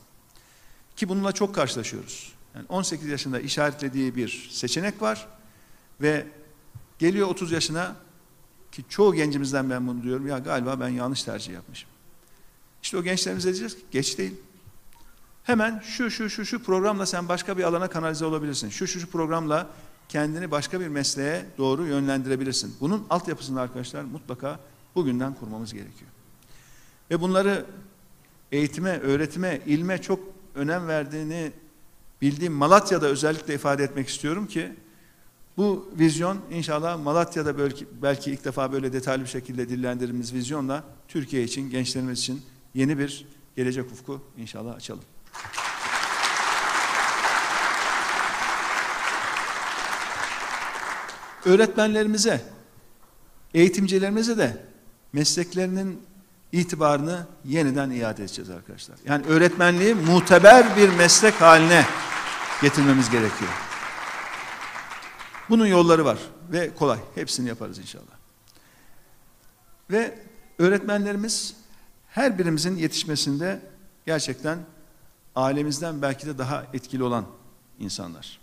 Ki bununla çok karşılaşıyoruz. Yani 18 yaşında işaretlediği bir seçenek var Ve geliyor 30 yaşına ki çoğu gencimizden ben bunu diyorum. Ya galiba ben yanlış tercih yapmışım. İşte o gençlerimize diyeceğiz ki geç değil. Hemen şu şu şu şu programla sen başka bir alana kanalize olabilirsin. Şu şu şu programla kendini başka bir mesleğe doğru yönlendirebilirsin. Bunun altyapısını arkadaşlar mutlaka bugünden kurmamız gerekiyor. Ve bunları eğitime, öğretime, ilme çok önem verdiğini bildiğim Malatya'da özellikle ifade etmek istiyorum ki bu vizyon inşallah Malatya'da belki, belki ilk defa böyle detaylı bir şekilde dillendirdiğimiz vizyonla Türkiye için, gençlerimiz için yeni bir gelecek ufku inşallah açalım. Öğretmenlerimize, eğitimcilerimize de mesleklerinin itibarını yeniden iade edeceğiz arkadaşlar. Yani öğretmenliği muteber bir meslek haline getirmemiz gerekiyor. Bunun yolları var ve kolay. Hepsini yaparız inşallah. Ve öğretmenlerimiz her birimizin yetişmesinde gerçekten ailemizden belki de daha etkili olan insanlar.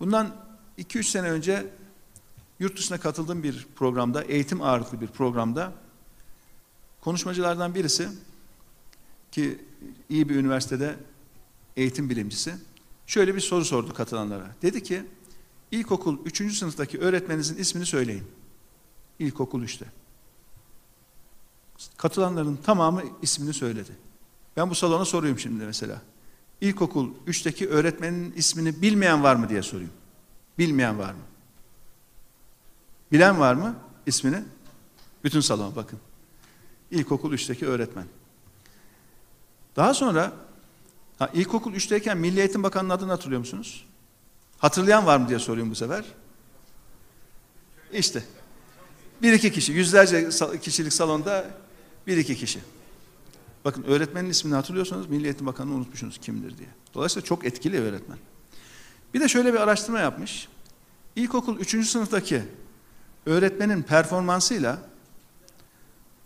Bundan 2-3 sene önce yurt dışına katıldığım bir programda, eğitim ağırlıklı bir programda konuşmacılardan birisi ki iyi bir üniversitede eğitim bilimcisi şöyle bir soru sordu katılanlara. Dedi ki ilkokul 3. sınıftaki öğretmeninizin ismini söyleyin. İlkokul 3'te. Katılanların tamamı ismini söyledi. Ben bu salona soruyorum şimdi mesela. İlkokul 3'teki öğretmenin ismini bilmeyen var mı diye sorayım. Bilmeyen var mı? Bilen var mı ismini? Bütün salona bakın. İlkokul 3'teki öğretmen. Daha sonra ha, ilkokul 3'teyken Milli Eğitim Bakanı'nın adını hatırlıyor musunuz? Hatırlayan var mı diye soruyorum bu sefer. İşte. Bir iki kişi, yüzlerce kişilik salonda bir iki kişi. Bakın öğretmenin ismini hatırlıyorsanız Milli Eğitim Bakanı'nı unutmuşsunuz kimdir diye. Dolayısıyla çok etkili öğretmen. Bir de şöyle bir araştırma yapmış. İlkokul 3. sınıftaki öğretmenin performansıyla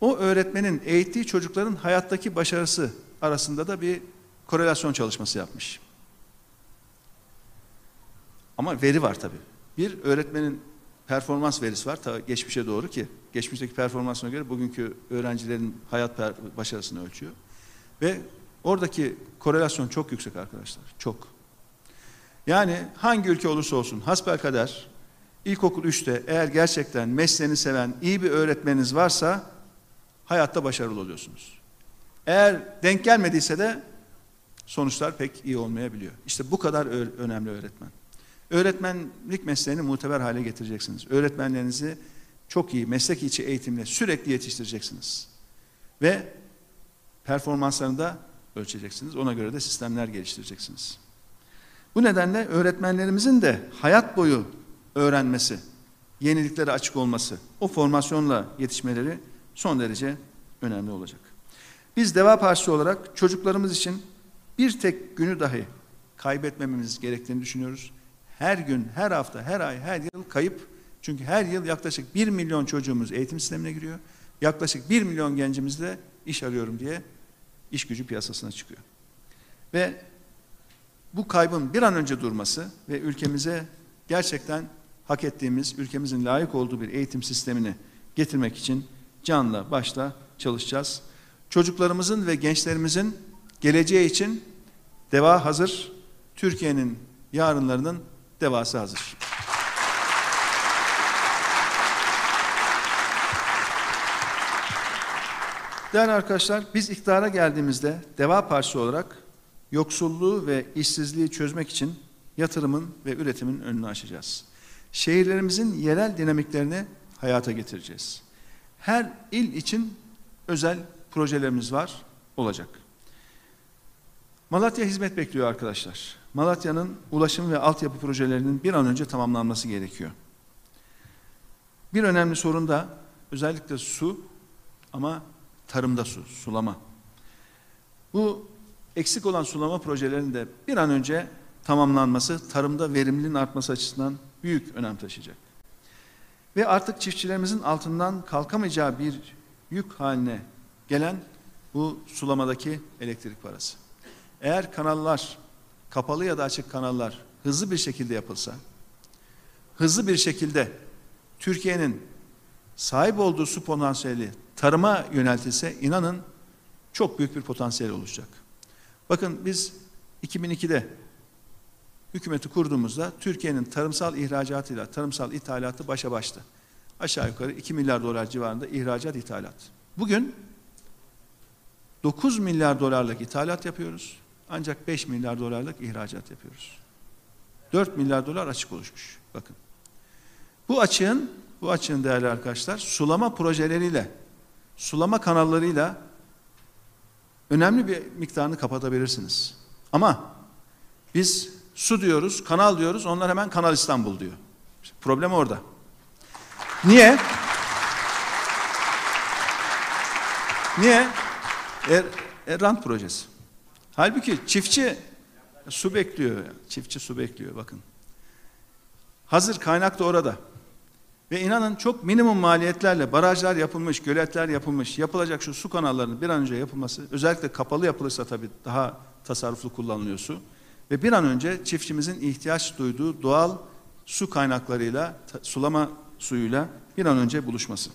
o öğretmenin eğittiği çocukların hayattaki başarısı arasında da bir korelasyon çalışması yapmış. Ama veri var tabii. Bir öğretmenin performans verisi var ta geçmişe doğru ki geçmişteki performansına göre bugünkü öğrencilerin hayat başarısını ölçüyor. Ve oradaki korelasyon çok yüksek arkadaşlar. Çok. Yani hangi ülke olursa olsun hasbelkader ilkokul 3'te eğer gerçekten mesleğini seven iyi bir öğretmeniniz varsa hayatta başarılı oluyorsunuz. Eğer denk gelmediyse de sonuçlar pek iyi olmayabiliyor. İşte bu kadar önemli öğretmen. Öğretmenlik mesleğini muteber hale getireceksiniz. Öğretmenlerinizi çok iyi meslek içi eğitimle sürekli yetiştireceksiniz. Ve performanslarını da ölçeceksiniz. Ona göre de sistemler geliştireceksiniz. Bu nedenle öğretmenlerimizin de hayat boyu öğrenmesi, yeniliklere açık olması, o formasyonla yetişmeleri son derece önemli olacak. Biz Deva Partisi olarak çocuklarımız için bir tek günü dahi kaybetmememiz gerektiğini düşünüyoruz. Her gün, her hafta, her ay, her yıl kayıp. Çünkü her yıl yaklaşık 1 milyon çocuğumuz eğitim sistemine giriyor. Yaklaşık 1 milyon gencimiz de iş arıyorum diye iş gücü piyasasına çıkıyor. Ve bu kaybın bir an önce durması ve ülkemize gerçekten hak ettiğimiz, ülkemizin layık olduğu bir eğitim sistemini getirmek için canla başla çalışacağız. Çocuklarımızın ve gençlerimizin geleceği için deva hazır, Türkiye'nin yarınlarının devası hazır. Değerli arkadaşlar, biz iktidara geldiğimizde Deva Partisi olarak yoksulluğu ve işsizliği çözmek için yatırımın ve üretimin önünü açacağız. Şehirlerimizin yerel dinamiklerini hayata getireceğiz. Her il için özel projelerimiz var, olacak. Malatya hizmet bekliyor arkadaşlar. Malatya'nın ulaşım ve altyapı projelerinin bir an önce tamamlanması gerekiyor. Bir önemli sorun da özellikle su ama tarımda su, sulama. Bu eksik olan sulama projelerinin de bir an önce tamamlanması tarımda verimliliğin artması açısından büyük önem taşıyacak. Ve artık çiftçilerimizin altından kalkamayacağı bir yük haline gelen bu sulamadaki elektrik parası. Eğer kanallar, kapalı ya da açık kanallar hızlı bir şekilde yapılsa, hızlı bir şekilde Türkiye'nin sahip olduğu su potansiyeli tarıma yöneltilse inanın çok büyük bir potansiyel oluşacak. Bakın biz 2002'de hükümeti kurduğumuzda Türkiye'nin tarımsal ihracatıyla tarımsal ithalatı başa baştı. Aşağı yukarı 2 milyar dolar civarında ihracat ithalat. Bugün 9 milyar dolarlık ithalat yapıyoruz. Ancak 5 milyar dolarlık ihracat yapıyoruz. 4 milyar dolar açık oluşmuş. Bakın. Bu açığın, bu açığın değerli arkadaşlar, sulama projeleriyle, sulama kanallarıyla önemli bir miktarını kapatabilirsiniz. Ama biz su diyoruz, kanal diyoruz, onlar hemen Kanal İstanbul diyor. İşte problem orada. Niye? Niye? Er, er, rant projesi. Halbuki çiftçi su bekliyor. Çiftçi su bekliyor bakın. Hazır kaynak da orada. Ve inanın çok minimum maliyetlerle barajlar yapılmış, göletler yapılmış, yapılacak şu su kanallarının bir an önce yapılması, özellikle kapalı yapılırsa tabii daha tasarruflu kullanılıyor su. Ve bir an önce çiftçimizin ihtiyaç duyduğu doğal su kaynaklarıyla, sulama suyuyla bir an önce buluşması.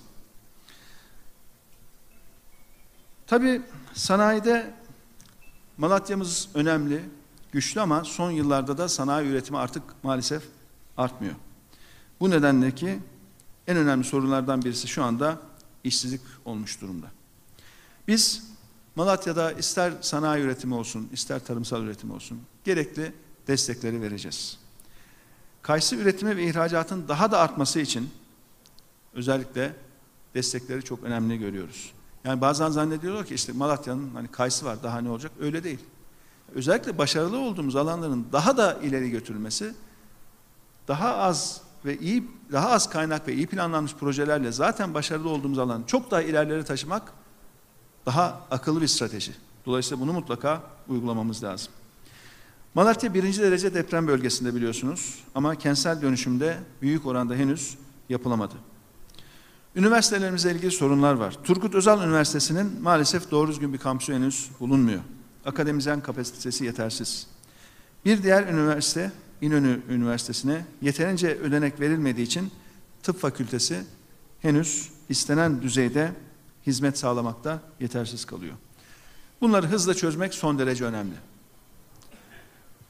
Tabii sanayide Malatya'mız önemli, güçlü ama son yıllarda da sanayi üretimi artık maalesef artmıyor. Bu nedenle ki en önemli sorunlardan birisi şu anda işsizlik olmuş durumda. Biz Malatya'da ister sanayi üretimi olsun, ister tarımsal üretim olsun gerekli destekleri vereceğiz. Kayısı üretimi ve ihracatın daha da artması için özellikle destekleri çok önemli görüyoruz. Yani bazen zannediyorlar ki işte Malatya'nın hani kayısı var daha ne olacak? Öyle değil. Özellikle başarılı olduğumuz alanların daha da ileri götürülmesi daha az ve iyi daha az kaynak ve iyi planlanmış projelerle zaten başarılı olduğumuz alanı çok daha ilerlere taşımak daha akıllı bir strateji. Dolayısıyla bunu mutlaka uygulamamız lazım. Malatya birinci derece deprem bölgesinde biliyorsunuz ama kentsel dönüşümde büyük oranda henüz yapılamadı. Üniversitelerimizle ilgili sorunlar var. Turgut Özal Üniversitesi'nin maalesef doğru düzgün bir kampüsü henüz bulunmuyor. Akademisyen kapasitesi yetersiz. Bir diğer üniversite İnönü Üniversitesi'ne yeterince ödenek verilmediği için tıp fakültesi henüz istenen düzeyde hizmet sağlamakta yetersiz kalıyor. Bunları hızla çözmek son derece önemli.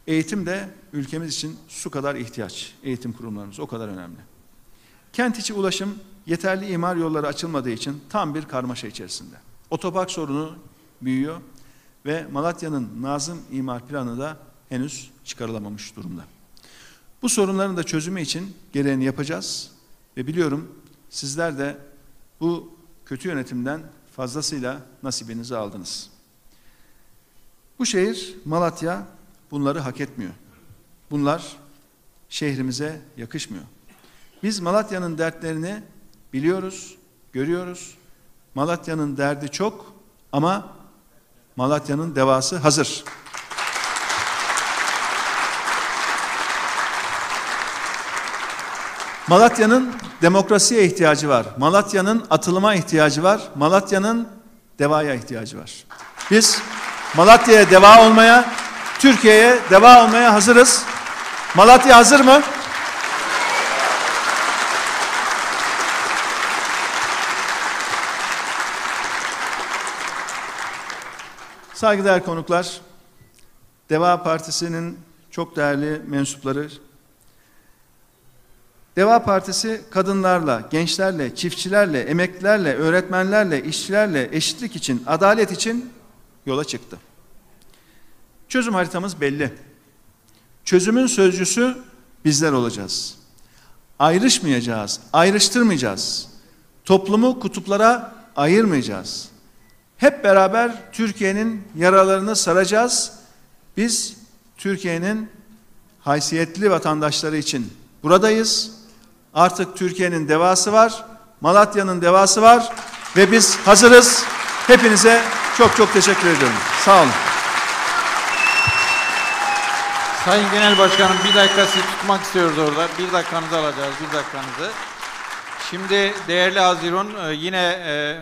Eğitim de ülkemiz için su kadar ihtiyaç. Eğitim kurumlarımız o kadar önemli. Kent içi ulaşım yeterli imar yolları açılmadığı için tam bir karmaşa içerisinde. Otopark sorunu büyüyor ve Malatya'nın Nazım imar planı da henüz çıkarılamamış durumda. Bu sorunların da çözümü için gereğini yapacağız ve biliyorum sizler de bu kötü yönetimden fazlasıyla nasibinizi aldınız. Bu şehir Malatya bunları hak etmiyor. Bunlar şehrimize yakışmıyor. Biz Malatya'nın dertlerini biliyoruz, görüyoruz. Malatya'nın derdi çok ama Malatya'nın devası hazır. Malatya'nın demokrasiye ihtiyacı var. Malatya'nın atılıma ihtiyacı var. Malatya'nın devaya ihtiyacı var. Biz Malatya'ya deva olmaya, Türkiye'ye deva olmaya hazırız. Malatya hazır mı? Saygıdeğer konuklar, Deva Partisi'nin çok değerli mensupları, Deva Partisi kadınlarla, gençlerle, çiftçilerle, emeklilerle, öğretmenlerle, işçilerle eşitlik için, adalet için yola çıktı. Çözüm haritamız belli. Çözümün sözcüsü bizler olacağız. Ayrışmayacağız, ayrıştırmayacağız. Toplumu kutuplara ayırmayacağız. Hep beraber Türkiye'nin yaralarını saracağız. Biz Türkiye'nin haysiyetli vatandaşları için buradayız. Artık Türkiye'nin devası var, Malatya'nın devası var ve biz hazırız. Hepinize çok çok teşekkür ediyorum. Sağ olun. Sayın Genel Başkanım bir dakika sizi tutmak istiyoruz orada. Bir dakikanızı alacağız, bir dakikanızı. Şimdi değerli Haziron e, yine e,